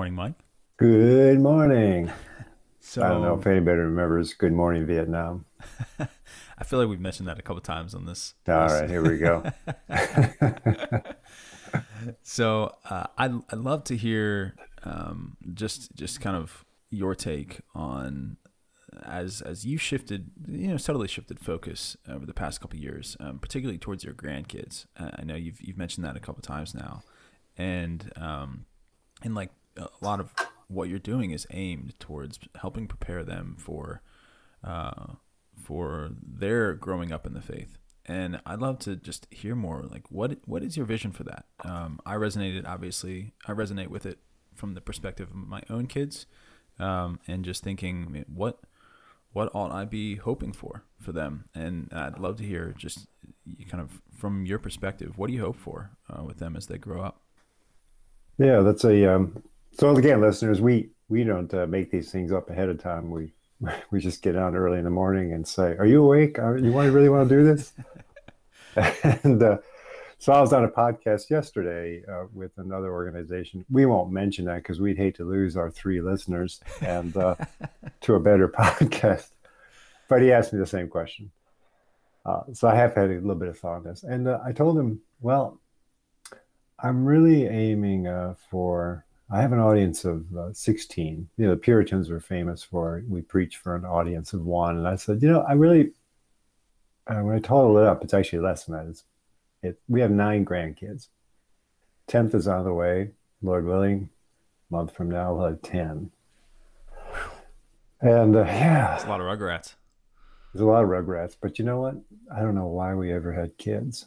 Morning, Mike. Good morning. So I don't know if anybody remembers Good Morning Vietnam. I feel like we've mentioned that a couple times on this. All this- right, here we go. So uh, I'd, I'd love to hear um, just just kind of your take on as as you shifted, you know, subtly shifted focus over the past couple years, um, particularly towards your grandkids. Uh, I know you've you've mentioned that a couple times now, and um, and like a lot of what you're doing is aimed towards helping prepare them for uh, for their growing up in the faith. And I'd love to just hear more. Like, what what is your vision for that? Um, I resonated, obviously, I resonate with it from the perspective of my own kids, um, and just thinking, what what ought I be hoping for for them? And I'd love to hear just kind of from your perspective, what do you hope for uh, with them as they grow up? Yeah, that's a. Um, so again, listeners, we we don't uh, make these things up ahead of time. We we just get out early in the morning and say, "Are you awake? Are, you want really want to do this?" and uh, so I was on a podcast yesterday uh, with another organization. We won't mention that because we'd hate to lose our three listeners and uh, to a better podcast. But he asked me the same question. Uh, so I have had a little bit of thought on this, and uh, I told him, "Well, I'm really aiming uh, for. I have an audience of uh, 16. You know, the Puritans were famous for we preach for an audience of one, and I said, you know, I really. Uh, when I total it up, it's actually less than that. It's, it, we have nine grandkids. Tenth is on the way, Lord willing. A month from now, we'll have ten. And uh, yeah, It's a lot of rugrats. there's a lot of rugrats, but you know what? I don't know why we ever had kids.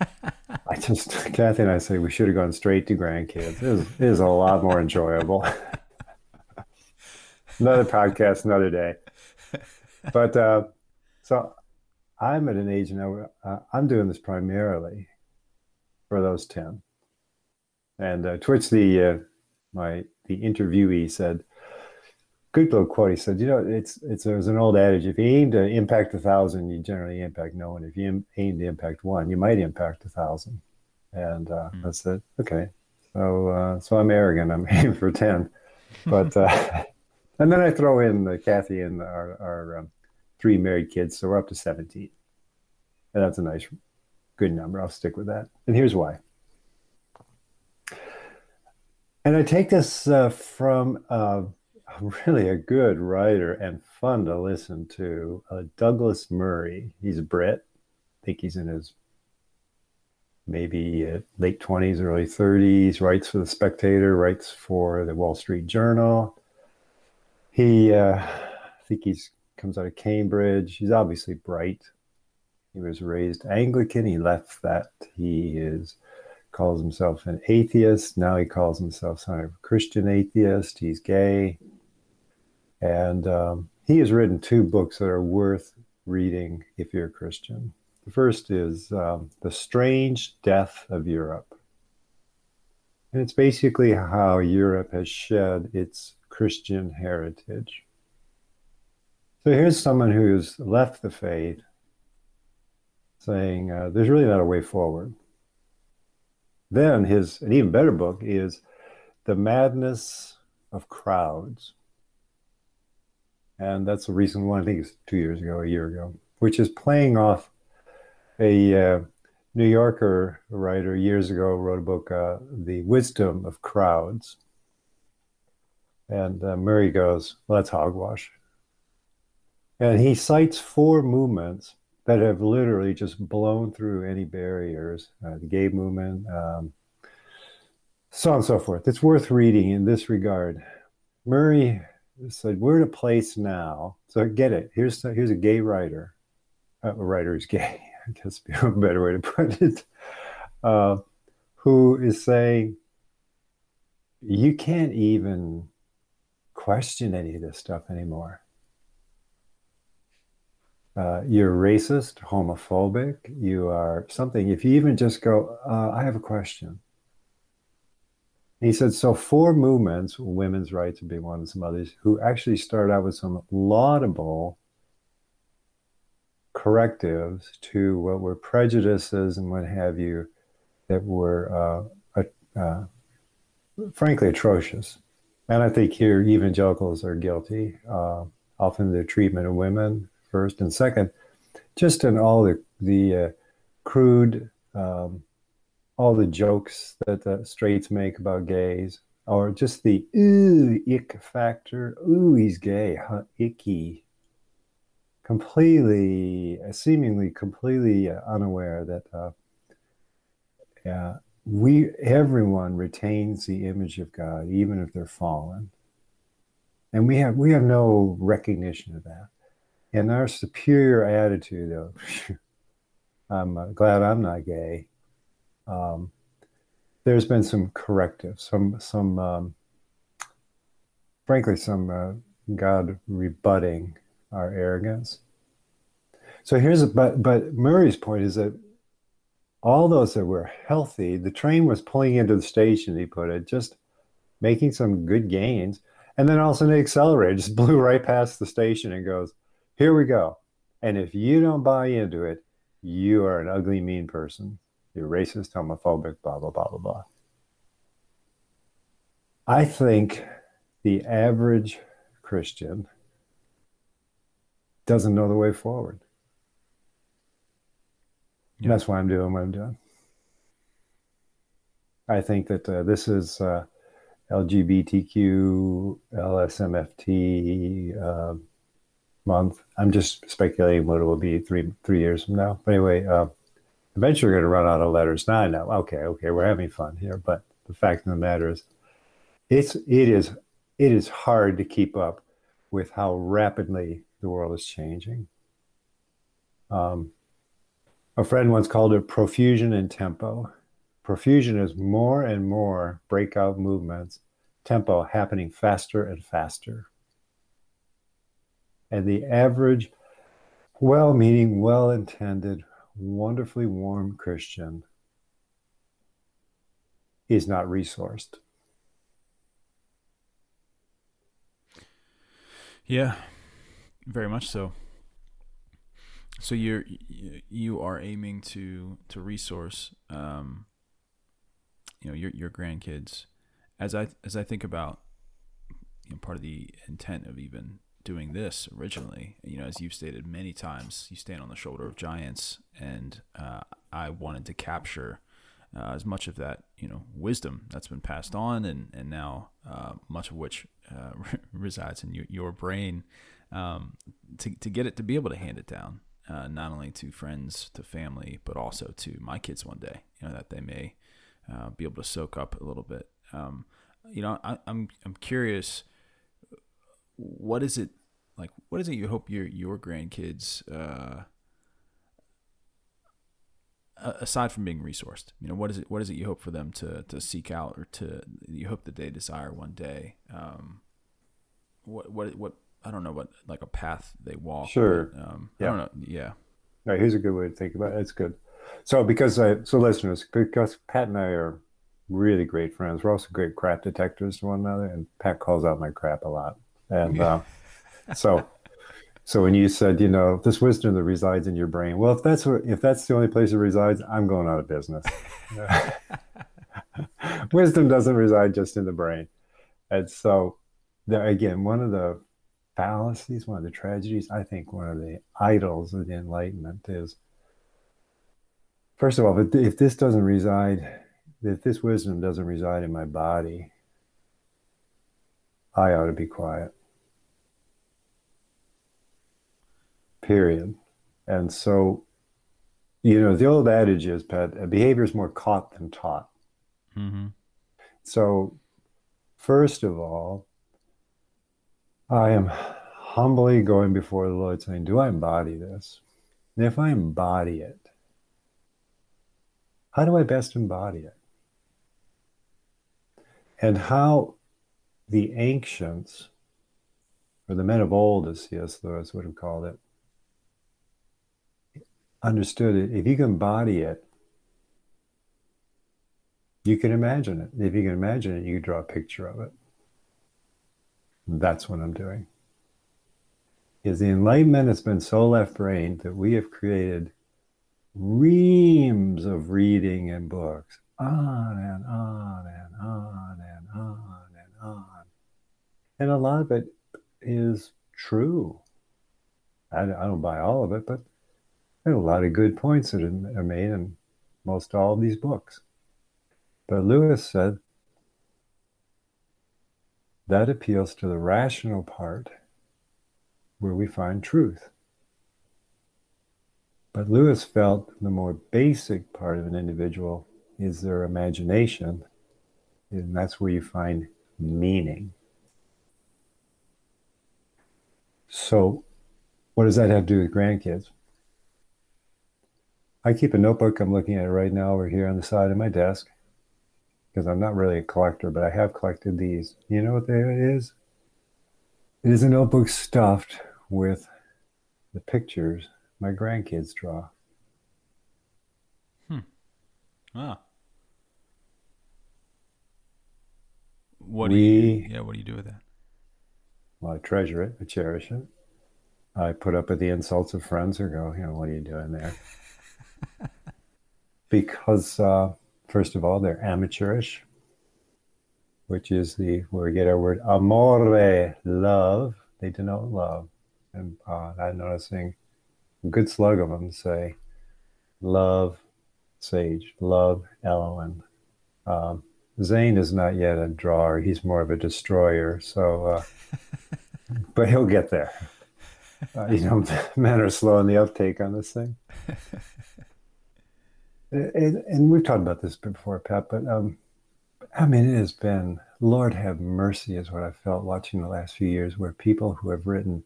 I just, Kathy and I say we should have gone straight to grandkids. It is, it is a lot more enjoyable. another podcast, another day. But uh, so I'm at an age now, uh, I'm doing this primarily for those 10. And uh, towards the, uh, my, the interviewee said, good little quote. He said, "You know, it's it's there's an old adage: if you aim to impact a thousand, you generally impact no one. If you aim, to impact one, you might impact a thousand. And uh, Hmm. I said, "Okay." So uh, so I'm arrogant. I'm aiming for ten, but uh, and then I throw in uh, Kathy and our our um, three married kids, so we're up to seventeen, and that's a nice, good number. I'll stick with that. And here's why. And I take this uh, from uh, really a good writer and fun to listen to. Uh, Douglas Murray. He's a Brit. I think he's in his maybe uh, late 20s, early 30s. Writes for The Spectator, writes for the Wall Street Journal. He, uh, I think he's comes out of Cambridge. He's obviously bright. He was raised Anglican. He left that. He is calls himself an atheist. Now he calls himself kind of Christian atheist. He's gay. And um, he has written two books that are worth reading if you're a Christian. The first is um, The Strange Death of Europe. And it's basically how Europe has shed its Christian heritage. So here's someone who's left the faith saying uh, there's really not a way forward. Then his an even better book is The Madness of Crowds. And that's a recent one, I think it's two years ago, a year ago, which is playing off a uh, New Yorker writer years ago wrote a book, uh, The Wisdom of Crowds. And uh, Murray goes, well, that's hogwash. And he cites four movements that have literally just blown through any barriers uh, the gay movement, um, so on and so forth. It's worth reading in this regard. Murray said, We're in a place now. So get it. Here's, here's a gay writer. Uh, a writer who's gay, I guess be a better way to put it. uh, who is saying you can't even question any of this stuff anymore. Uh, you're racist, homophobic, you are something. If you even just go, uh, I have a question. He said, so four movements, women's rights would be one and some others, who actually start out with some laudable correctives to what were prejudices and what have you that were uh, uh, frankly atrocious. And I think here evangelicals are guilty, uh, often the treatment of women first, and second, just in all the the uh, crude, um, all the jokes that the straights make about gays, or just the ooh ick factor. Ooh, he's gay, huh? Icky. Completely, seemingly completely unaware that, uh, yeah, we everyone retains the image of God, even if they're fallen. And we have we have no recognition of that. And our superior attitude of I'm uh, glad I'm not gay. Um, there's been some corrective, some some um, frankly some uh, God rebutting our arrogance. So here's a but but Murray's point is that all those that were healthy, the train was pulling into the station, he put it, just making some good gains. And then all of a sudden it accelerated, just blew right past the station and goes, Here we go. And if you don't buy into it, you are an ugly, mean person. You're racist, homophobic, blah, blah, blah, blah, blah. I think the average Christian doesn't know the way forward. Yeah. That's why I'm doing what I'm doing. I think that uh, this is uh, LGBTQ, LSMFT uh, month. I'm just speculating what it will be three three years from now. But anyway, uh, eventually we're going to run out of letters. Now I know. Okay, okay, we're having fun here. But the fact of the matter is, it's it is it is hard to keep up with how rapidly the world is changing. Um, a friend once called it profusion and tempo. Profusion is more and more breakout movements, tempo happening faster and faster. And the average, well meaning, well intended, wonderfully warm Christian is not resourced. Yeah, very much so. So you're you are aiming to to resource, um, you know, your your grandkids. As I as I think about, you know, part of the intent of even doing this originally, you know, as you've stated many times, you stand on the shoulder of giants, and uh, I wanted to capture uh, as much of that, you know, wisdom that's been passed on, and and now uh, much of which uh, resides in your, your brain, um, to to get it to be able to hand it down uh, not only to friends, to family, but also to my kids one day. You know that they may uh, be able to soak up a little bit. Um, you know, I, I'm, I'm curious. What is it like? What is it you hope your your grandkids, uh, aside from being resourced, you know, what is it? What is it you hope for them to to seek out or to you hope that they desire one day? Um, what what what I don't know what like a path they walk. Sure. But, um, yeah. I don't know. Yeah. Right. Here's a good way to think about it. It's good. So because I, so listeners, because Pat and I are really great friends. We're also great crap detectors to one another, and Pat calls out my crap a lot. And uh, so, so when you said, you know, this wisdom that resides in your brain, well, if that's what, if that's the only place it resides, I'm going out of business. wisdom doesn't reside just in the brain, and so, there, again, one of the fallacies, one of the tragedies, I think one of the idols of the Enlightenment is first of all, if, if this doesn't reside, if this wisdom doesn't reside in my body, I ought to be quiet. Period. And so, you know, the old adage is, Pat, behavior is more caught than taught. Mm-hmm. So, first of all, I am humbly going before the Lord saying, Do I embody this? And if I embody it, How do I best embody it? And how the ancients, or the men of old, as C.S. Lewis would have called it, understood it. If you can body it, you can imagine it. If you can imagine it, you can draw a picture of it. That's what I'm doing. Is the enlightenment has been so left brained that we have created reams of reading and books, on and on and on and on and on. And a lot of it is true. I, I don't buy all of it, but there are a lot of good points that are made in most all of these books. But Lewis said that appeals to the rational part where we find truth. But Lewis felt the more basic part of an individual is their imagination, and that's where you find meaning. So, what does that have to do with grandkids? I keep a notebook. I'm looking at it right now over here on the side of my desk because I'm not really a collector, but I have collected these. You know what it is? It is a notebook stuffed with the pictures my grandkids draw. Hmm. Ah. What do you? Yeah. What do you do with that? Well, I treasure it. I cherish it. I put up with the insults of friends who go, you know, what are you doing there? because uh, first of all, they're amateurish, which is the where we get our word amore, love. They denote love, and uh, I'm noticing a good slug of them say love Sage, love Elowen. Um, Zane is not yet a drawer; he's more of a destroyer. So, uh, but he'll get there. Uh, you know, men are slow in the uptake on this thing and, and we've talked about this before, Pat, but um, I mean, it has been, Lord have mercy, is what I felt watching the last few years, where people who have written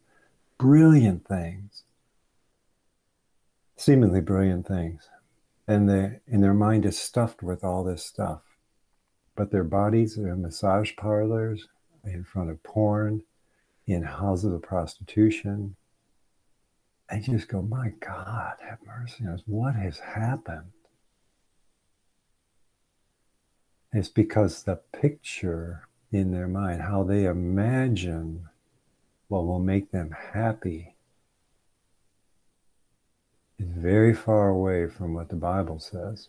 brilliant things, seemingly brilliant things, and, they, and their mind is stuffed with all this stuff. But their bodies are in massage parlors, in front of porn, in houses of prostitution. You just go, my God, have mercy on us. What has happened? It's because the picture in their mind, how they imagine what will make them happy, is very far away from what the Bible says.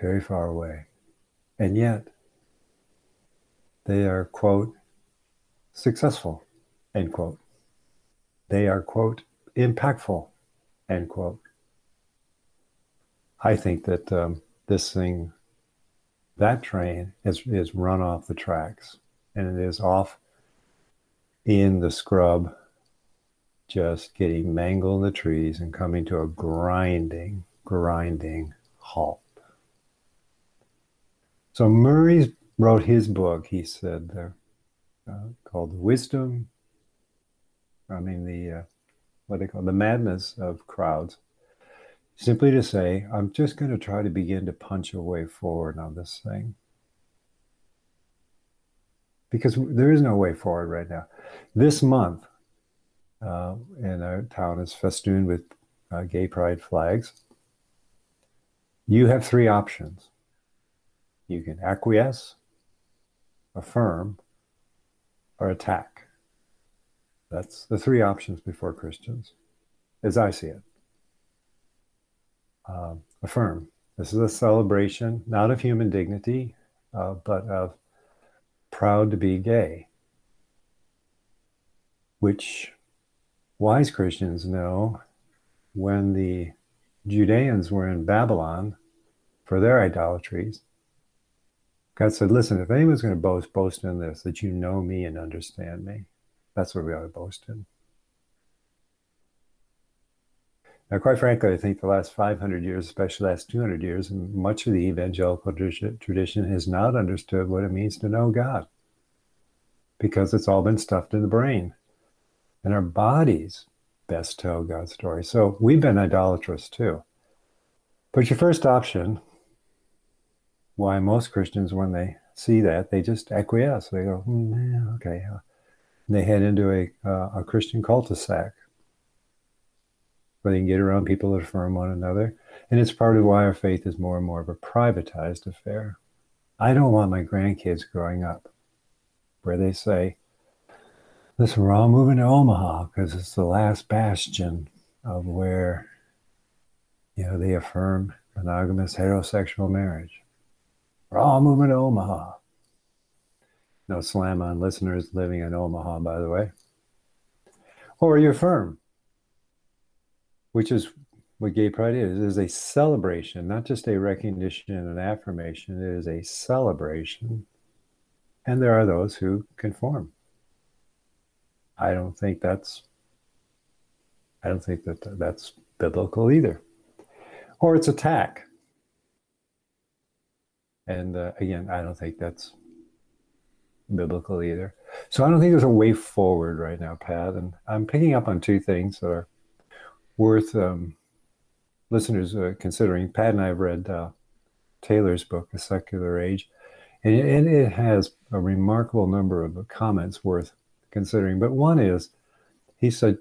Very far away. And yet, they are, quote, successful, end quote. They are, quote, impactful, end quote. I think that um, this thing, that train is, is run off the tracks and it is off in the scrub, just getting mangled in the trees and coming to a grinding, grinding halt. So Murray wrote his book, he said, uh, uh, called Wisdom, I mean, the, uh, what they call the madness of crowds simply to say, I'm just going to try to begin to punch a way forward on this thing. Because there is no way forward right now. This month, uh, in our town is festooned with uh, gay pride flags. You have three options. You can acquiesce, affirm, or attack. That's the three options before Christians, as I see it uh, affirm. This is a celebration, not of human dignity, uh, but of proud to be gay, which wise Christians know when the Judeans were in Babylon for their idolatries. God said, Listen, if anyone's going to boast, boast in this, that you know me and understand me. That's what we ought to boast in. Now, quite frankly, I think the last 500 years, especially the last 200 years, much of the evangelical tradition has not understood what it means to know God because it's all been stuffed in the brain. And our bodies best tell God's story. So we've been idolatrous too. But your first option, why most Christians, when they see that, they just acquiesce. They go, mm, okay. And they head into a, uh, a Christian cul-de-sac where they can get around people that affirm one another. And it's part of why our faith is more and more of a privatized affair. I don't want my grandkids growing up where they say, listen, we're all moving to Omaha because it's the last bastion of where, you know, they affirm monogamous heterosexual marriage. We're all moving to Omaha. No slam on listeners living in Omaha, by the way. Or you affirm, which is what gay pride is, is a celebration, not just a recognition and an affirmation. It is a celebration. And there are those who conform. I don't think that's I don't think that that's biblical either. Or it's attack. And uh, again, I don't think that's biblical either. So I don't think there's a way forward right now, Pat. And I'm picking up on two things that are worth um, listeners uh, considering. Pat and I have read uh, Taylor's book, A Secular Age, and and it has a remarkable number of comments worth considering. But one is, he said,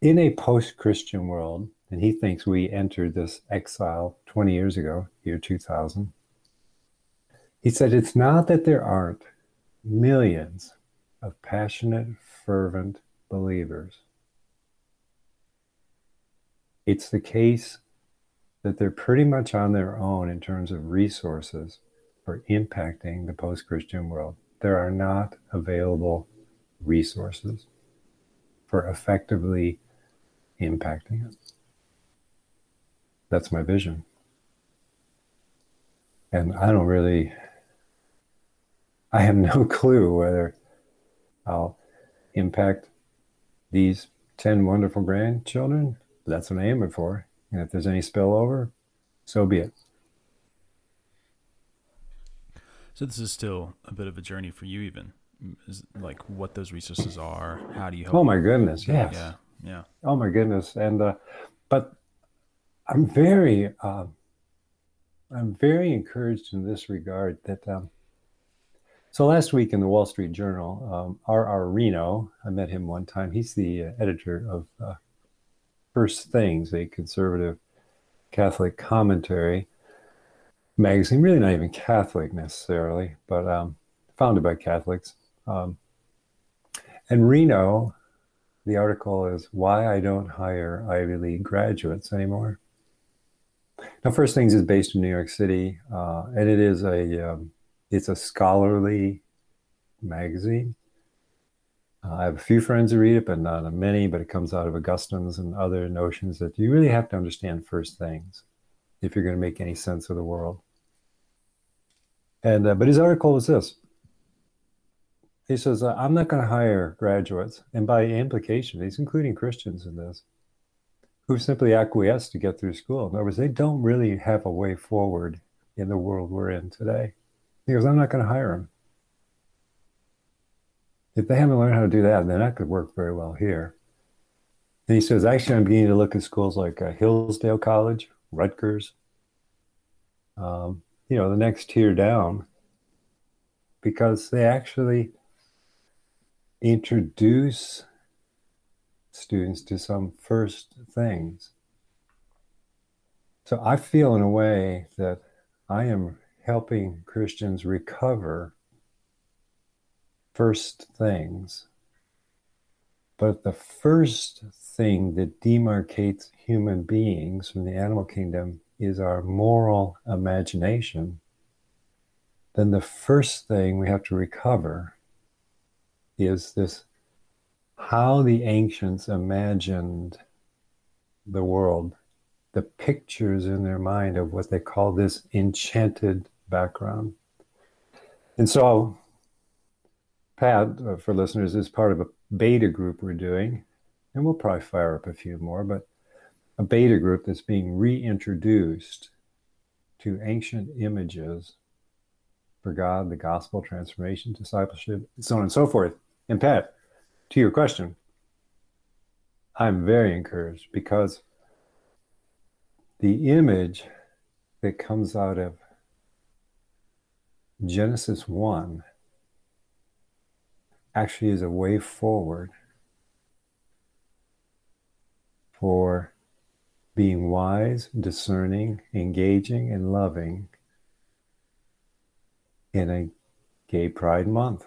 in a post Christian world, and he thinks we entered this exile 20 years ago, year 2000. He said, it's not that there aren't millions of passionate, fervent believers. It's the case that they're pretty much on their own in terms of resources for impacting the post Christian world. There are not available resources for effectively impacting it. That's my vision. And I don't really, I have no clue whether I'll impact these 10 wonderful grandchildren. That's what I aim for. And if there's any spillover, so be it. So this is still a bit of a journey for you, even is like what those resources are. How do you help? Oh my goodness, yes. Yeah, yeah. Oh my goodness, and uh, but I'm very, uh, I'm very encouraged in this regard that. Um, so last week in the Wall Street Journal, um, R.R. Reno, I met him one time. He's the uh, editor of uh, First Things, a conservative Catholic commentary magazine. Really, not even Catholic necessarily, but um, founded by Catholics. Um, and Reno, the article is Why I Don't Hire Ivy League Graduates Anymore. Now, First Things is based in New York City, uh, and it is a um, it's a scholarly magazine. Uh, I have a few friends who read it, but not many. But it comes out of Augustine's and other notions that you really have to understand first things if you're going to make any sense of the world. And uh, but his article was this: he says, uh, I'm not going to hire graduates, and by implication, he's including Christians in this, who simply acquiesce to get through school. In other words, they don't really have a way forward in the world we're in today. He goes, I'm not going to hire them. If they haven't learned how to do that, then that could work very well here. And he says, actually, I'm beginning to look at schools like uh, Hillsdale College, Rutgers, um, you know, the next tier down, because they actually introduce students to some first things. So I feel in a way that I am helping Christians recover first things. But the first thing that demarcates human beings from the animal kingdom is our moral imagination. Then the first thing we have to recover is this how the ancients imagined the world, the pictures in their mind of what they call this enchanted background. And so, Pat, uh, for listeners, is part of a beta group we're doing, and we'll probably fire up a few more, but a beta group that's being reintroduced to ancient images for God, the gospel, transformation, discipleship, so on and so forth. And Pat, to your question, I'm very encouraged because the image that comes out of Genesis 1 actually is a way forward for being wise, discerning, engaging, and loving in a gay pride month.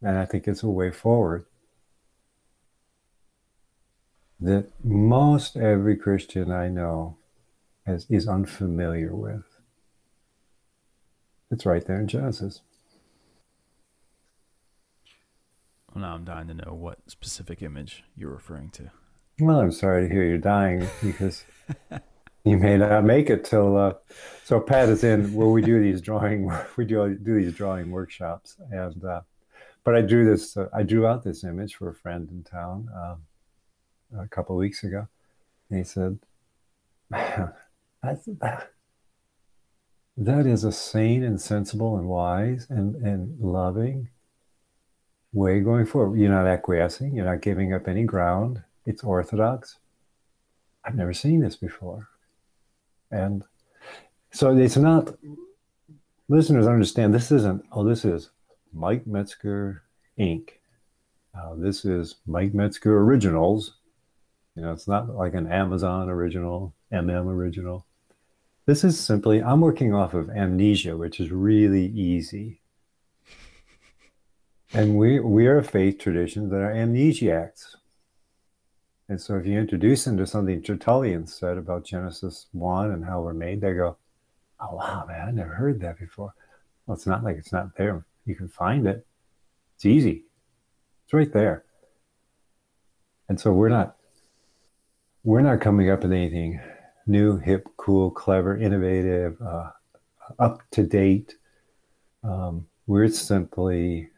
And I think it's a way forward that most every Christian I know has, is unfamiliar with. It's right there in Genesis. Well, now I'm dying to know what specific image you're referring to. Well, I'm sorry to hear you're dying because you may not make it till. Uh, so Pat is in where we do these drawing. We do do these drawing workshops, and uh, but I drew this. Uh, I drew out this image for a friend in town um, a couple weeks ago, and he said, "That's that, that is a sane and sensible and wise and and loving way going forward. You're not acquiescing. You're not giving up any ground. It's orthodox. I've never seen this before, and so it's not. Listeners understand this isn't. Oh, this is Mike Metzger Inc. Uh, this is Mike Metzger Originals. You know, it's not like an Amazon original, MM original. This is simply, I'm working off of amnesia, which is really easy. And we, we are a faith tradition that are amnesiacs. And so if you introduce them to something Tertullian said about Genesis 1 and how we're made, they go, oh, wow, man, I never heard that before. Well, it's not like it's not there. You can find it. It's easy. It's right there. And so we're not we're not coming up with anything new, hip, cool, clever, innovative, uh, up to date. Um, we're simply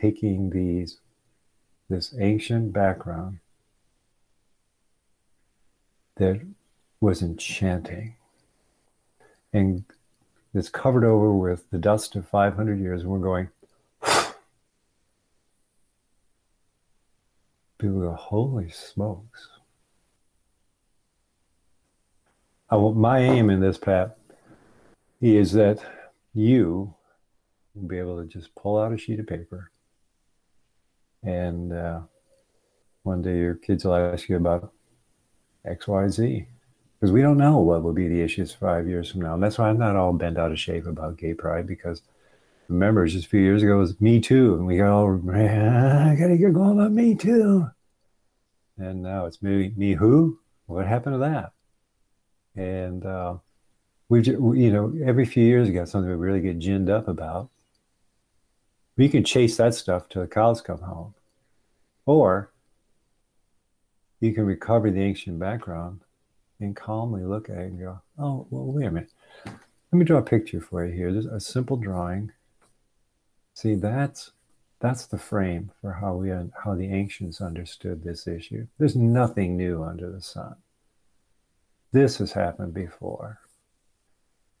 taking these this ancient background that was enchanting and it's covered over with the dust of 500 years and we're going people go holy smokes. I, my aim in this pat is that you will be able to just pull out a sheet of paper and uh, one day your kids will ask you about xyz because we don't know what will be the issues five years from now. And that's why I'm not all bent out of shape about gay pride because remember, just a few years ago it was Me Too, and we got all, I gotta get going about Me Too. And now it's me, me who? What happened to that? And uh, we, you know, every few years we got something we really get ginned up about. We can chase that stuff till the cows come home, or you can recover the ancient background and calmly look at it and go, oh, well, wait a minute. Let me draw a picture for you here. There's a simple drawing. See, that's that's the frame for how we how the ancients understood this issue. There's nothing new under the sun. This has happened before.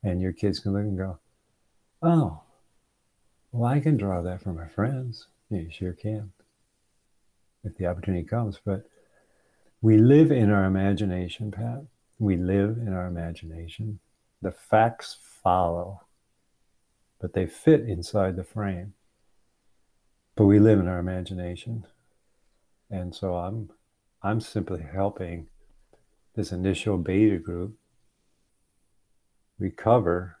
And your kids can look and go, oh, well, I can draw that for my friends. Yeah, you sure can. If the opportunity comes. But we live in our imagination, Pat. We live in our imagination. The facts follow, but they fit inside the frame. But we live in our imagination. And so I'm I'm simply helping this initial beta group recover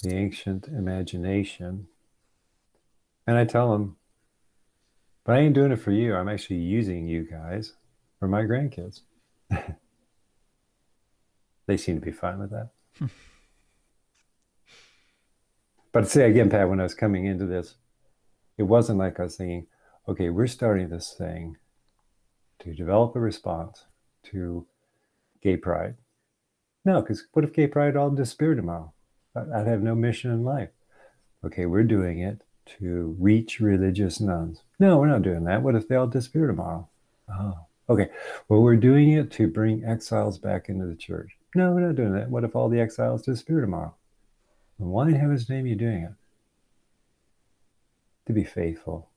the ancient imagination. And I tell them, but I ain't doing it for you. I'm actually using you guys for my grandkids. they seem to be fine with that. but say again, Pat, when I was coming into this, it wasn't like I was thinking, okay, we're starting this thing to develop a response to gay pride. No, because what if gay pride all disappeared tomorrow? I'd have no mission in life. Okay, we're doing it to reach religious nones. No, we're not doing that. What if they all disappear tomorrow? Oh, okay. Well, we're doing it to bring exiles back into the church. No, we're not doing that. What if all the exiles disappear tomorrow? Why in heaven's name are you doing it? To be faithful.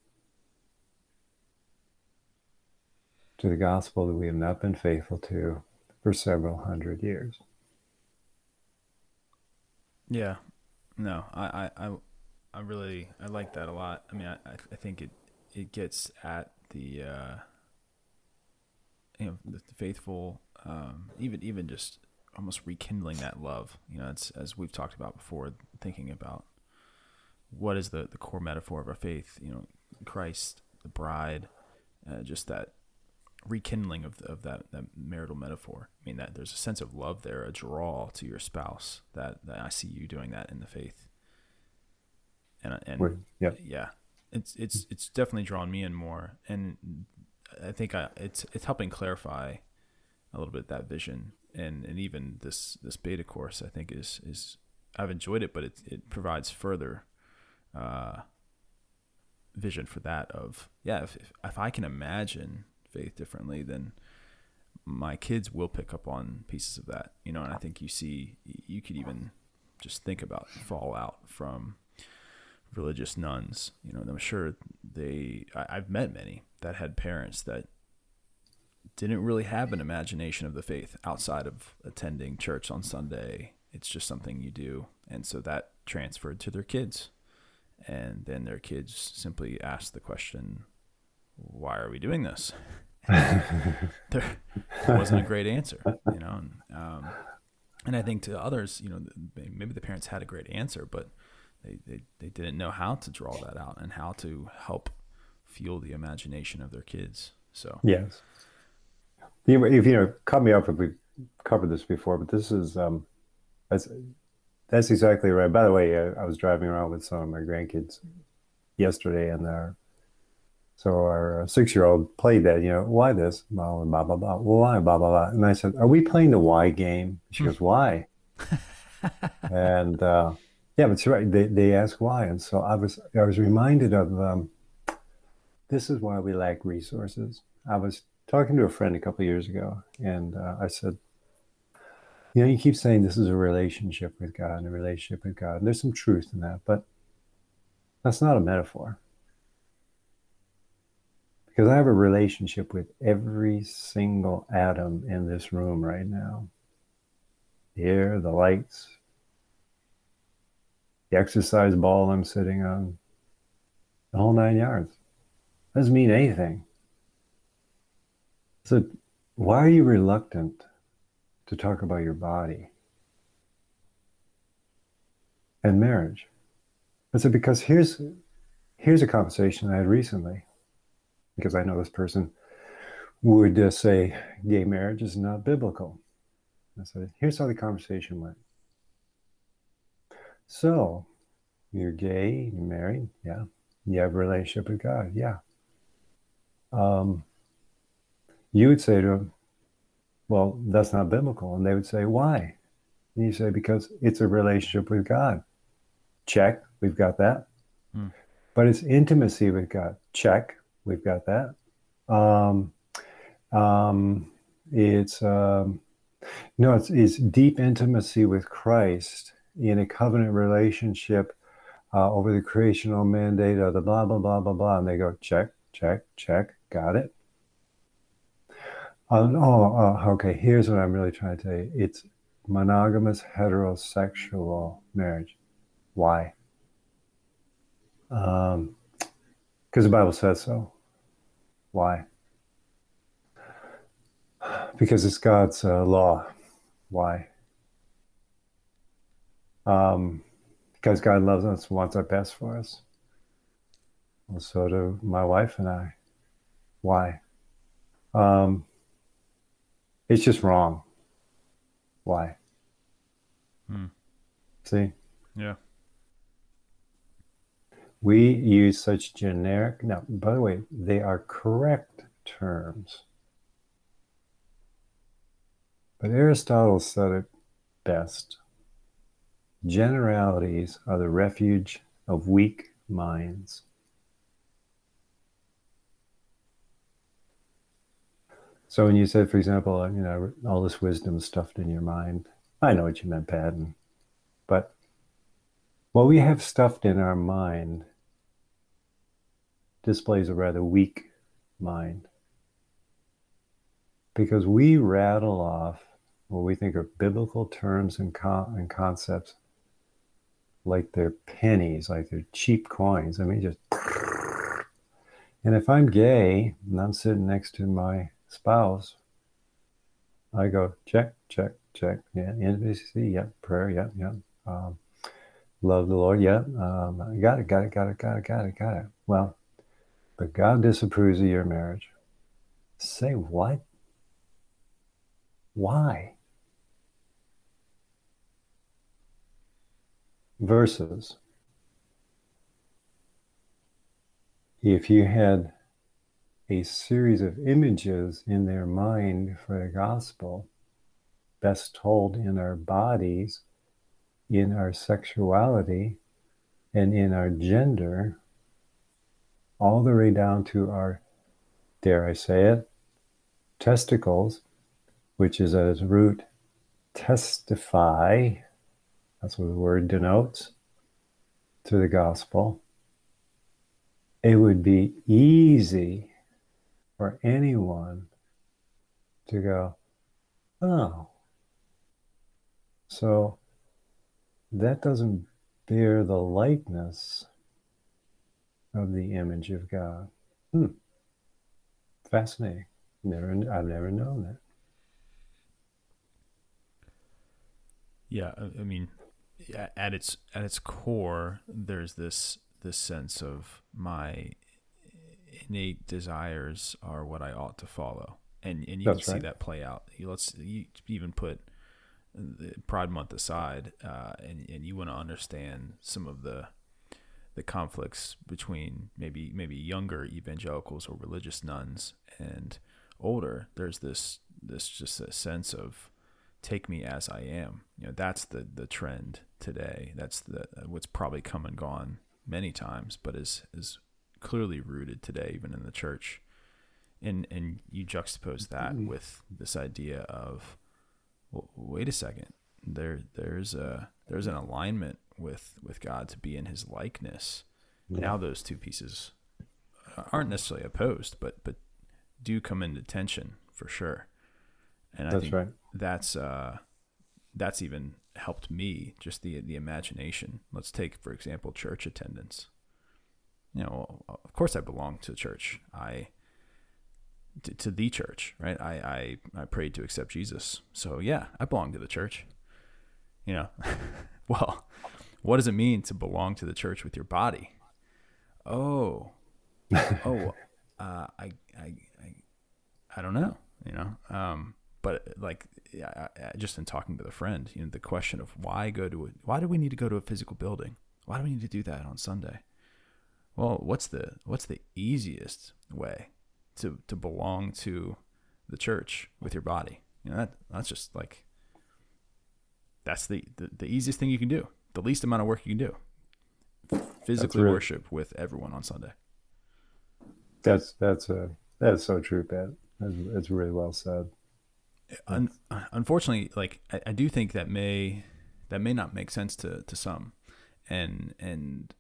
to the gospel that we have not been faithful to for several hundred years. Yeah, no, I, I, I, really, I like that a lot. I mean, I, I think it, it gets at the, uh, you know, the, the faithful, um, even, even just almost rekindling that love. You know, it's as we've talked about before, thinking about what is the the core metaphor of our faith. You know, Christ, the bride, uh, just that rekindling of of that that marital metaphor. I mean, that there's a sense of love there, a draw to your spouse. That, that I see you doing that in the faith. And and yeah, yeah, it's it's it's definitely drawn me in more, and I think I, it's it's helping clarify a little bit that vision and and even this this beta course I think is is I've enjoyed it, but it it provides further uh, vision for that of yeah if, if if I can imagine faith differently, then my kids will pick up on pieces of that, you know. And I think you see you could even just think about fallout from religious nones. You know, I'm sure they I, I've met many that had parents that didn't really have an imagination of the faith outside of attending church on Sunday. It's just something you do. And so that transferred to their kids. And then their kids simply asked the question, why are we doing this? there wasn't a great answer, you know. And, um, and I think to others, you know, maybe the parents had a great answer, but they, they, they didn't know how to draw that out and how to help fuel the imagination of their kids. So, yes if you know, cut me off if we've covered this before, but this is um, that's that's exactly right. By the way, I, I was driving around with some of my grandkids yesterday, and our so our uh, six-year-old played that. You know, why this? Blah blah blah blah. Well, why blah blah blah? And I said, "Are we playing the why game?" She goes, "Why?" and uh, yeah, but right. They they ask why, and so I was I was reminded of um, this is why we lack resources. I was talking to a friend a couple years ago, and uh, I said, you know, you keep saying this is a relationship with God and a relationship with God, and there's some truth in that, but that's not a metaphor. Because I have a relationship with every single atom in this room right now the air, the lights, the exercise ball I'm sitting on, the whole nine yards. Doesn't mean anything so, why are you reluctant to talk about your body and marriage? I said, because here's here's a conversation I had recently, because I know this person would uh, say gay marriage is not biblical. I said, here's how the conversation went. So, you're gay, you're married, yeah. You have a relationship with God, yeah. Um, you would say to them, Well, that's not biblical. And they would say, Why? And you say, Because it's a relationship with God. Check, we've got that. Hmm. But it's intimacy with God. Check, we've got that. Um, um, it's um, no, it's, it's deep intimacy with Christ in a covenant relationship uh, over the creational mandate of the blah blah blah blah blah, and they go check, check, check, got it. Uh, oh, uh, okay. Here's what I'm really trying to say. It's monogamous heterosexual marriage. Why? Because um, the Bible says so. Why? Because it's God's uh, law. Why? Um, because God loves us, wants our best for us. Well, so do my wife and I. Why? Um, it's just wrong. Why? Hmm. See? Yeah. We use such generic, now, by the way, they are correct terms. But Aristotle said it best generalities are the refuge of weak minds. So when you said, for example, you know, all this wisdom stuffed in your mind, I know what you meant, Patton, but what we have stuffed in our mind displays a rather weak mind. because we rattle off what we think are biblical terms and, and concepts like they're pennies, like they're cheap coins. I mean, just. And if I'm gay and I'm sitting next to my spouse, I go check, check, check. Yeah, intimacy. Yeah, prayer. Yeah, yeah. Um, love the Lord. Yeah, um, got it, got it, got it, got it, got it, got it. Well, but God disapproves of your marriage. Say what? Why? Versus if you had a series of images in their mind for the gospel, best told in our bodies, in our sexuality, and in our gender, all the way down to our, dare I say it, testicles, which is its root testify, that's what the word denotes, to the gospel. It would be easy for anyone to go, oh, so that doesn't bear the likeness of the image of God. Hmm. Fascinating. Never, I've never known that. Yeah, I mean, at its at its core, there's this this sense of my innate desires are what I ought to follow, and and you That's can right. see that play out. You, let's you even put Pride Month aside, uh, and and you want to understand some of the the conflicts between maybe maybe younger evangelicals or religious nones and older. There's this this just a sense of take me as I am. You know, that's the the trend today. That's the what's probably come and gone many times, but is is clearly rooted today, even in the church. And and you juxtapose that mm-hmm. with this idea of, well, wait a second, there there's a there's an alignment with with God to be in His likeness. Yeah. Now those two pieces aren't necessarily opposed, but but do come into tension for sure. And that's I think right. that's uh, that's even helped me just the the imagination. Let's take for example church attendance. You know, of course I belong to church. I to, to the church, right? I, I I prayed to accept Jesus. So yeah, I belong to the church. You know. well, what does it mean to belong to the church with your body? Oh. oh, uh, I I I I don't know, you know. Um but like I, I, just in talking with a friend, you know, the question of why go to a, why do we need to go to a physical building? Why do we need to do that on Sunday? Well, what's the what's the easiest way to to belong to the church with your body? You know, that that's just like that's the, the, the easiest thing you can do. The least amount of work you can do. Physically really, worship with everyone on Sunday. That's that's a that's so true, Pat. That's, that's really well said. Un- unfortunately, like I, I, do think that may that may not make sense to to some, and and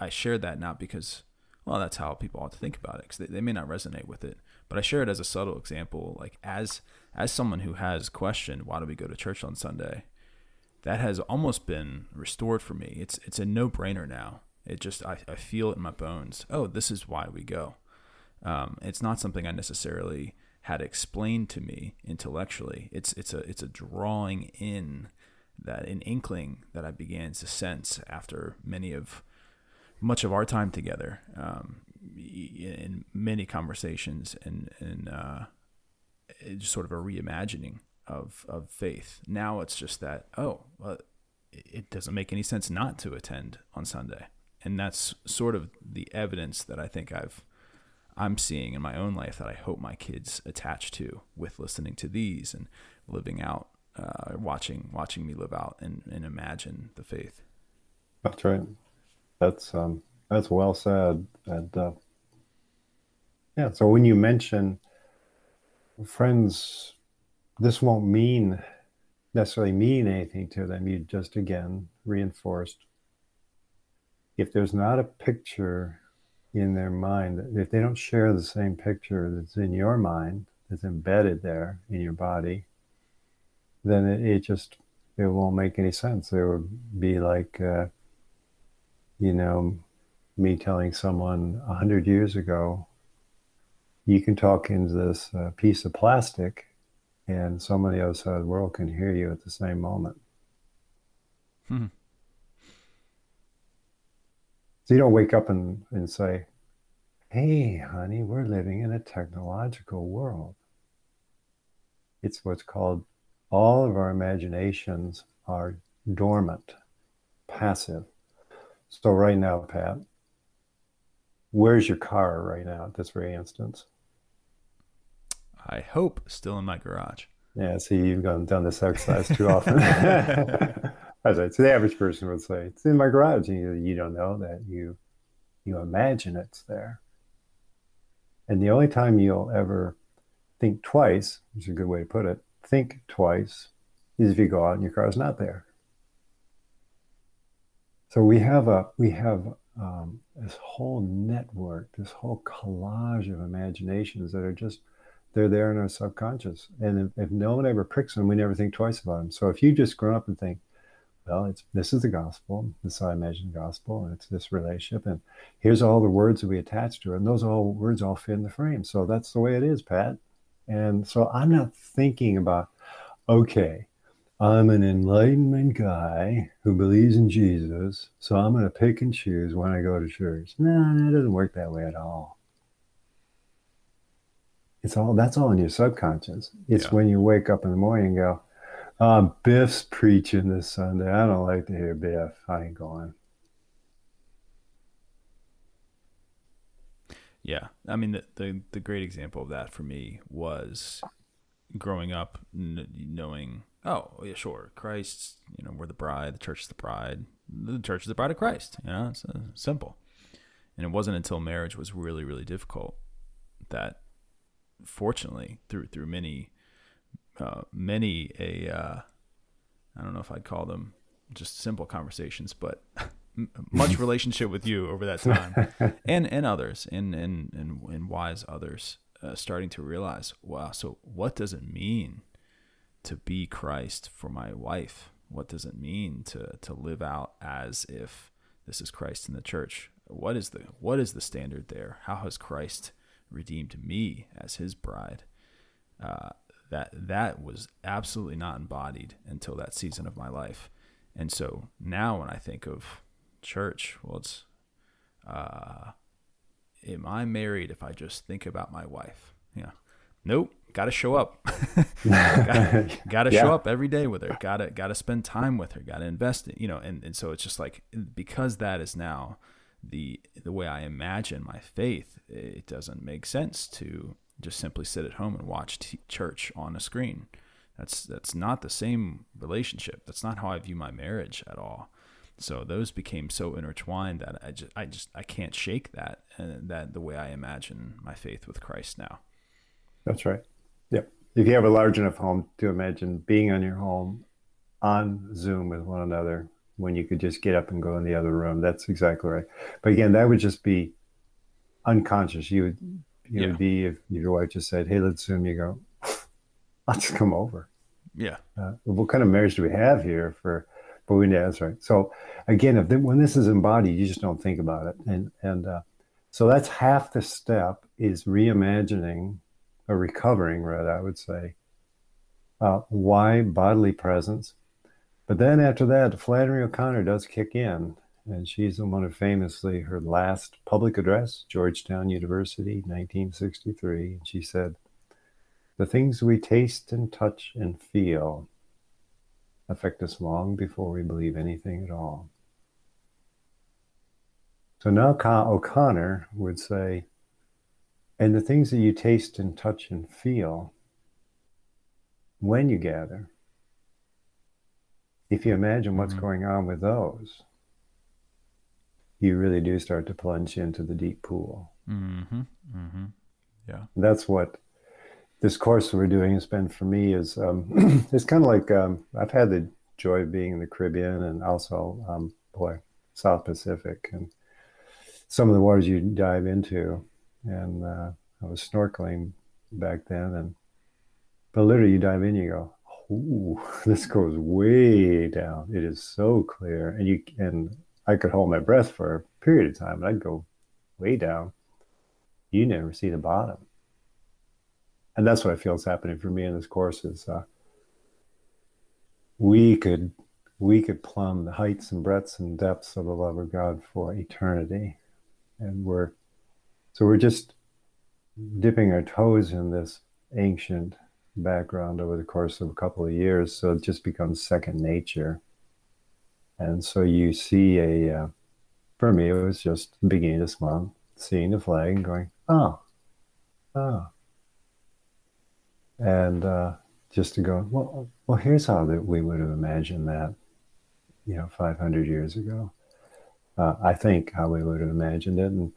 I share that not because well that's how people ought to think about it because they, they may not resonate with it, but I share it as a subtle example. Like as as someone who has questioned why do we go to church on Sunday, that has almost been restored for me. It's it's a no brainer now. It just I, I feel it in my bones. Oh, this is why we go. Um, it's not something I necessarily had explained to me intellectually. It's it's a it's a drawing in that an inkling that I began to sense after many of much of our time together, um, in many conversations and and uh, just sort of a reimagining of of faith. Now it's just that oh, well, it doesn't make any sense not to attend on Sunday, and that's sort of the evidence that I think I've I'm seeing in my own life that I hope my kids attach to with listening to these and living out, uh, watching watching me live out and, and imagine the faith. That's right. That's um, that's well said. And uh, yeah, so when you mention friends, this won't mean necessarily mean anything to them. You just again reinforced. If there's not a picture in their mind if they don't share the same picture that's in your mind that's embedded there in your body, then it, it just it won't make any sense. It would be like, uh, you know, me telling someone a hundred years ago, you can talk into this uh, piece of plastic, and somebody outside of the world can hear you at the same moment. Hmm. So you don't wake up and, and say, hey, honey, we're living in a technological world. It's what's called all of our imaginations are dormant, passive. So, right now, Pat, where's your car right now at this very instance? I hope still in my garage. Yeah, see, you've gone done this exercise too often. As I, so the average person would say, "It's in my garage." And you, you don't know that you you imagine it's there. And the only time you'll ever think twice, which is a good way to put it, think twice, is if you go out and your car is not there. So we have a we have um, this whole network, this whole collage of imaginations that are just they're there in our subconscious. And if, if no one ever pricks them, we never think twice about them. So if you just grow up and think, well, it's this is the gospel. This is how I imagine the gospel, and it's this relationship. And here's all the words that we attach to it. And those all words all fit in the frame. So that's the way it is, Pat. And so I'm not thinking about, okay, I'm an enlightenment guy who believes in Jesus, so I'm going to pick and choose when I go to church. No, it doesn't work that way at all. It's all that's all in your subconscious. It's yeah. when you wake up in the morning and go, uh, Biff's preaching this Sunday. I don't like to hear Biff. I ain't going. Yeah, I mean the, the, the great example of that for me was growing up n- knowing, oh yeah, sure, Christ. You know, we're the bride. The church is the bride. The church is the bride of Christ. You know, it's uh, simple. And it wasn't until marriage was really really difficult that, fortunately, through through many uh, many a uh, I don't know if I'd call them just simple conversations, but much relationship with you over that time, and and others, and and and, and wise others, uh, starting to realize, wow, so what does it mean to be Christ for my wife? What does it mean to to live out as if this is Christ in the church? What is the what is the standard there? How has Christ redeemed me as His bride? Uh, that that was absolutely not embodied until that season of my life. And so now when I think of church, well, it's, uh, am I married if I just think about my wife? Yeah. Nope. Got to show up. got to yeah. show up every day with her. Got to got to spend time with her. Got to invest in, you know, and, and so it's just like because that is now the the way I imagine my faith, it doesn't make sense to just simply sit at home and watch t- church on a screen. That's that's not the same relationship. That's not how I view my marriage at all. So those became so intertwined that I just I just I can't shake that and that the way I imagine my faith with Christ now. That's right. Yep. If you have a large enough home to imagine being on your home on Zoom with one another when you could just get up and go in the other room, that's exactly right. But again, that would just be unconscious. You would you yeah. would be if your wife just said, "Hey, let's Zoom." You go, "Let's come over." Yeah. Uh, what kind of marriage do we have here for? But we yeah, that's right. So again, if when this is embodied, you just don't think about it, and and uh, so that's half the step is reimagining or recovering, rather, I would say, uh, why bodily presence. But then after that, Flannery O'Connor does kick in, and she's the one who famously, her last public address, Georgetown University, 1963, and she said, The things we taste and touch and feel affect us long before we believe anything at all. So now O'Connor would say, and the things that you taste and touch and feel when you gather, if you imagine what's mm-hmm. going on with those, you really do start to plunge into the deep pool. Mm-hmm. Mm-hmm. Yeah. That's what this course we're doing has been for me is um, it's kind of like um, I've had the joy of being in the Caribbean and also um, boy South Pacific and some of the waters you dive into and uh, I was snorkeling back then and But literally, you dive in, you go, "Ooh, this goes way down." It is so clear, and you and I could hold my breath for a period of time, and I'd go way down. You never see the bottom, and that's what I feel is happening for me in this course. Is uh, we could we could plumb the heights and breadths and depths of the love of God for eternity, and we're so we're just dipping our toes in this ancient background over the course of a couple of years, so it just becomes second nature. And so you see a, uh, for me, it was just the beginning this month, seeing the flag and going, oh, oh. And uh, just to go, well, well, here's how that we would have imagined that, you know, 500 years ago. Uh, I think how we would have imagined it, and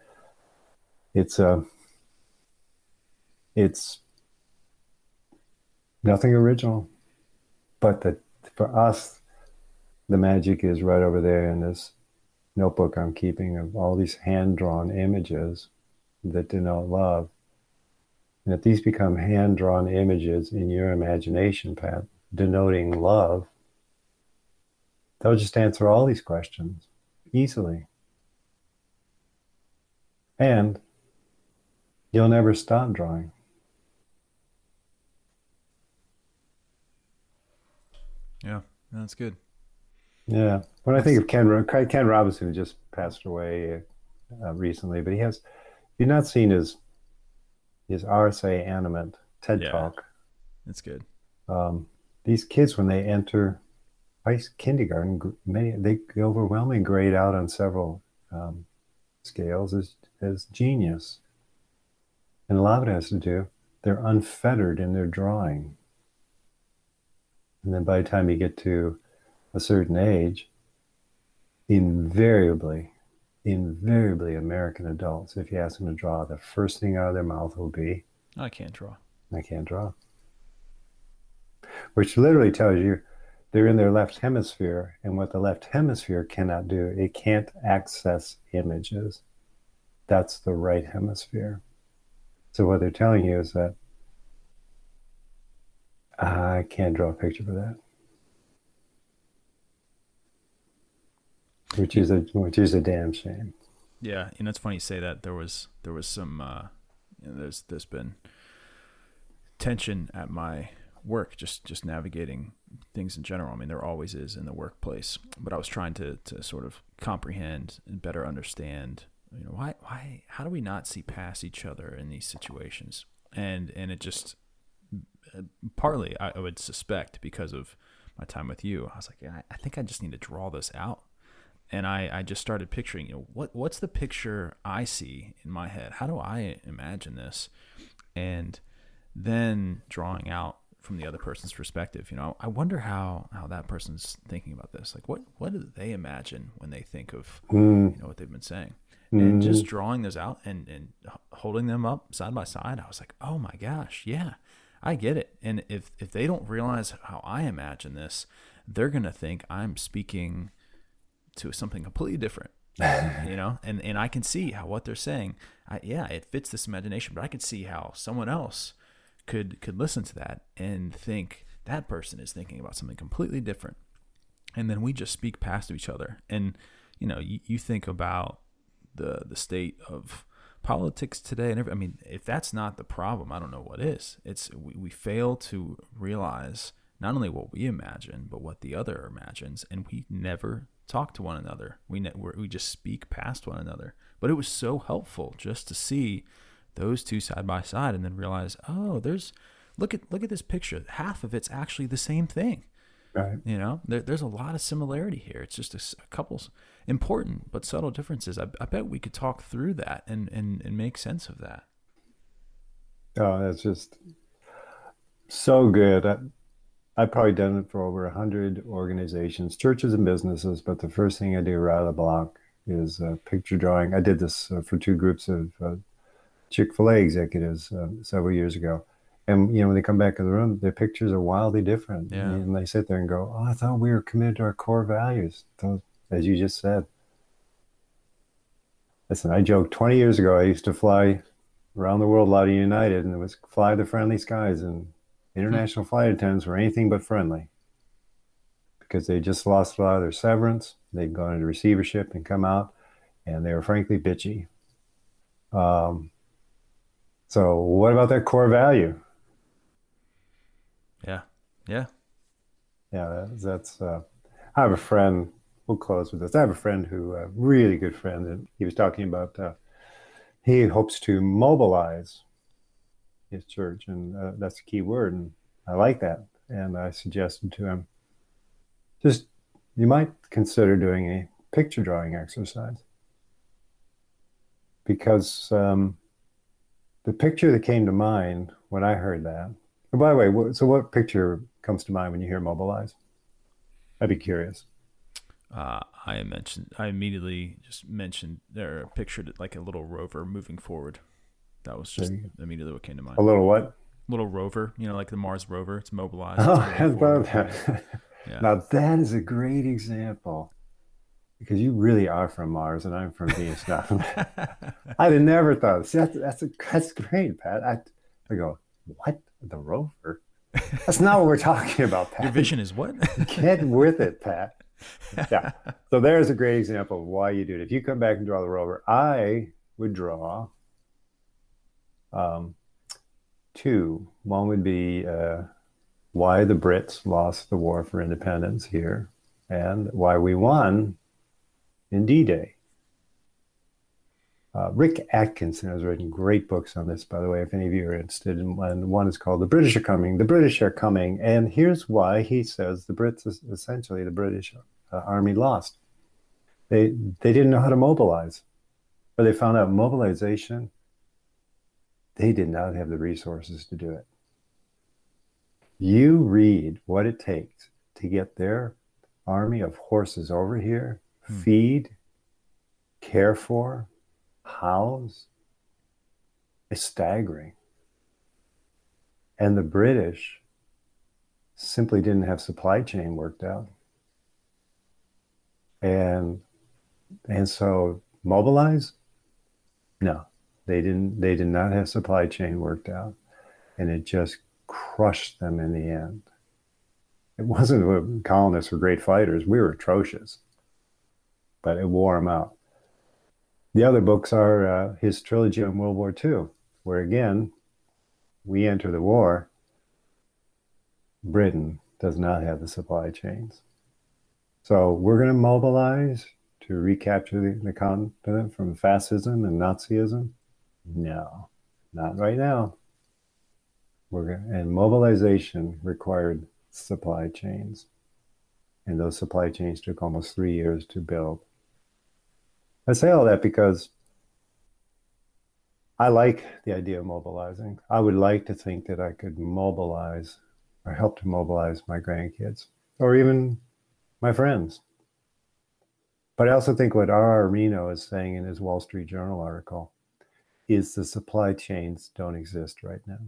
it's a, uh, it's nothing original, but that for us, the magic is right over there in this notebook I'm keeping of all these hand drawn images that denote love. And if these become hand drawn images in your imagination, Pat, denoting love, they'll just answer all these questions easily. And you'll never stop drawing. Yeah, that's good. Yeah, when I think of Ken Ken Robinson, who just passed away uh, recently, but he has. You've not seen his his RSA animate TED yeah, Talk. That's good. Um, these kids, when they enter high kindergarten, many they overwhelmingly grade out on several um, scales as as genius, and a lot of it has to do they're unfettered in their drawing. And then by the time you get to a certain age, invariably, invariably American adults, if you ask them to draw, the first thing out of their mouth will be, I can't draw. I can't draw. Which literally tells you they're in their left hemisphere, and what the left hemisphere cannot do, it can't access images. That's the right hemisphere. So what they're telling you is that I can't draw a picture for that. Which is a which is a damn shame. Yeah, and it's funny you say that. There was there was some uh, you know, there's there's been tension at my work, just just navigating things in general. I mean, there always is in the workplace, but I was trying to to sort of comprehend and better understand. You know, why why how do we not see past each other in these situations? And and it just partly I would suspect because of my time with you. I was like, yeah, I think I just need to draw this out. And I, I just started picturing, you know, what what's the picture I see in my head? How do I imagine this? And then drawing out from the other person's perspective, you know, I wonder how how that person's thinking about this. Like, what what do they imagine when they think of mm. you know what they've been saying? Mm. And just drawing those out and and holding them up side by side, I was like, oh my gosh, yeah, I get it. And if if they don't realize how I imagine this, they're gonna think I'm speaking to something completely different. you know, and and I can see how what they're saying, I, yeah, it fits this imagination, but I can see how someone else could could listen to that and think that person is thinking about something completely different, and then we just speak past each other. And you know, you, you think about the the state of politics today and every, I mean if that's not the problem I don't know what is. It's we, we fail to realize not only what we imagine but what the other imagines and we never talk to one another. We ne- we just speak past one another. But it was so helpful just to see those two side by side and then realize oh there's look at look at this picture. Half of it's actually the same thing. Right. You know, there, there's a lot of similarity here. It's just a, a couple important but subtle differences. I, I bet we could talk through that and, and, and make sense of that. Oh, that's just so good. I, I've probably done it for over a hundred organizations, churches and businesses. But the first thing I do right out of the block is uh, picture drawing. I did this uh, for two groups of uh, Chick Fil A executives uh, several years ago and you know when they come back in the room their pictures are wildly different yeah. and they sit there and go oh i thought we were committed to our core values Those, as you just said listen i joked 20 years ago i used to fly around the world a lot of united and it was fly the friendly skies and international flight attendants were anything but friendly because they just lost a lot of their severance. They'd gone into receivership and come out, and they were frankly bitchy. Um, so, what about that core value? Yeah, yeah, yeah. That's. Uh, I have a friend. We'll close with this. I have a friend who, a really good friend, and he was talking about. Uh, he hopes to mobilize his church, and uh, that's a key word. And I like that. And I suggested to him, just you might consider doing a picture drawing exercise because um, the picture that came to mind when I heard that. And by the way, so what picture comes to mind when you hear mobilize? I'd be curious. Uh, I mentioned, I immediately just mentioned or pictured it like a little rover moving forward. That was just immediately what came to mind. A little what? Little rover, you know, like the Mars rover. It's mobilized. Oh, it's about that. Yeah. Now that is a great example because you really are from Mars and I'm from Venus. I'd have never thought. See, that's that's, a, that's great, Pat. I, I go, what the rover? That's not what we're talking about, Pat. Your vision is what? Get with it, Pat. Yeah. So there's a great example of why you do it. If you come back and draw the rover, I would draw um, two. One would be uh, why the Brits lost the war for independence here and why we won in D Day. Uh, Rick Atkinson has written great books on this, by the way, if any of you are interested. And one is called The British Are Coming. The British Are Coming. And here's why he says the Brits, essentially, the British uh, army lost. They, they didn't know how to mobilize, or they found out mobilization, they did not have the resources to do it. You read what it takes to get their army of horses over here, hmm. feed, care for, house. It's staggering. And the British simply didn't have supply chain worked out. And and so mobilize? No, they didn't they did not have supply chain worked out. And it just crushed them in the end. It wasn't colonists were great fighters. We were atrocious, but it wore them out. The other books are uh, his trilogy on World War II, where again, we enter the war. Britain does not have the supply chains. So we're going to mobilize to recapture the, the continent from fascism and Nazism? No, not right now. We're and mobilization required supply chains. And those supply chains took almost three years to build. I say all that because I like the idea of mobilizing. I would like to think that I could mobilize or help to mobilize my grandkids or even my friends. But I also think what R.R. Reno is saying in his Wall Street Journal article is the supply chains don't exist right now.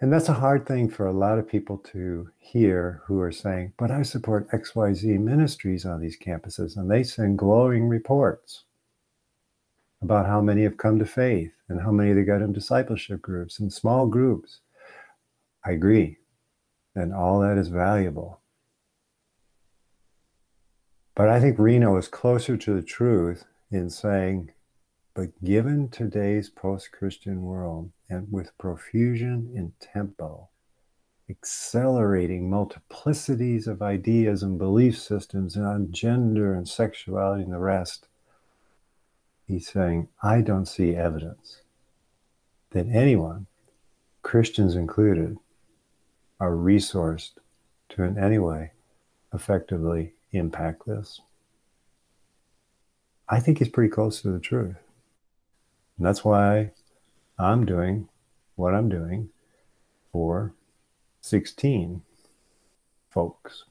And that's a hard thing for a lot of people to hear who are saying, but I support XYZ ministries on these campuses, and they send glowing reports about how many have come to faith and how many they got in discipleship groups and small groups. I agree. And all that is valuable. But I think Reno is closer to the truth in saying but given today's post Christian world and with profusion in tempo, accelerating multiplicities of ideas and belief systems on gender and sexuality and the rest, he's saying, I don't see evidence that anyone, Christians included, are resourced to in any way effectively impact this. I think he's pretty close to the truth. And that's why I'm doing what I'm doing for 16 folks.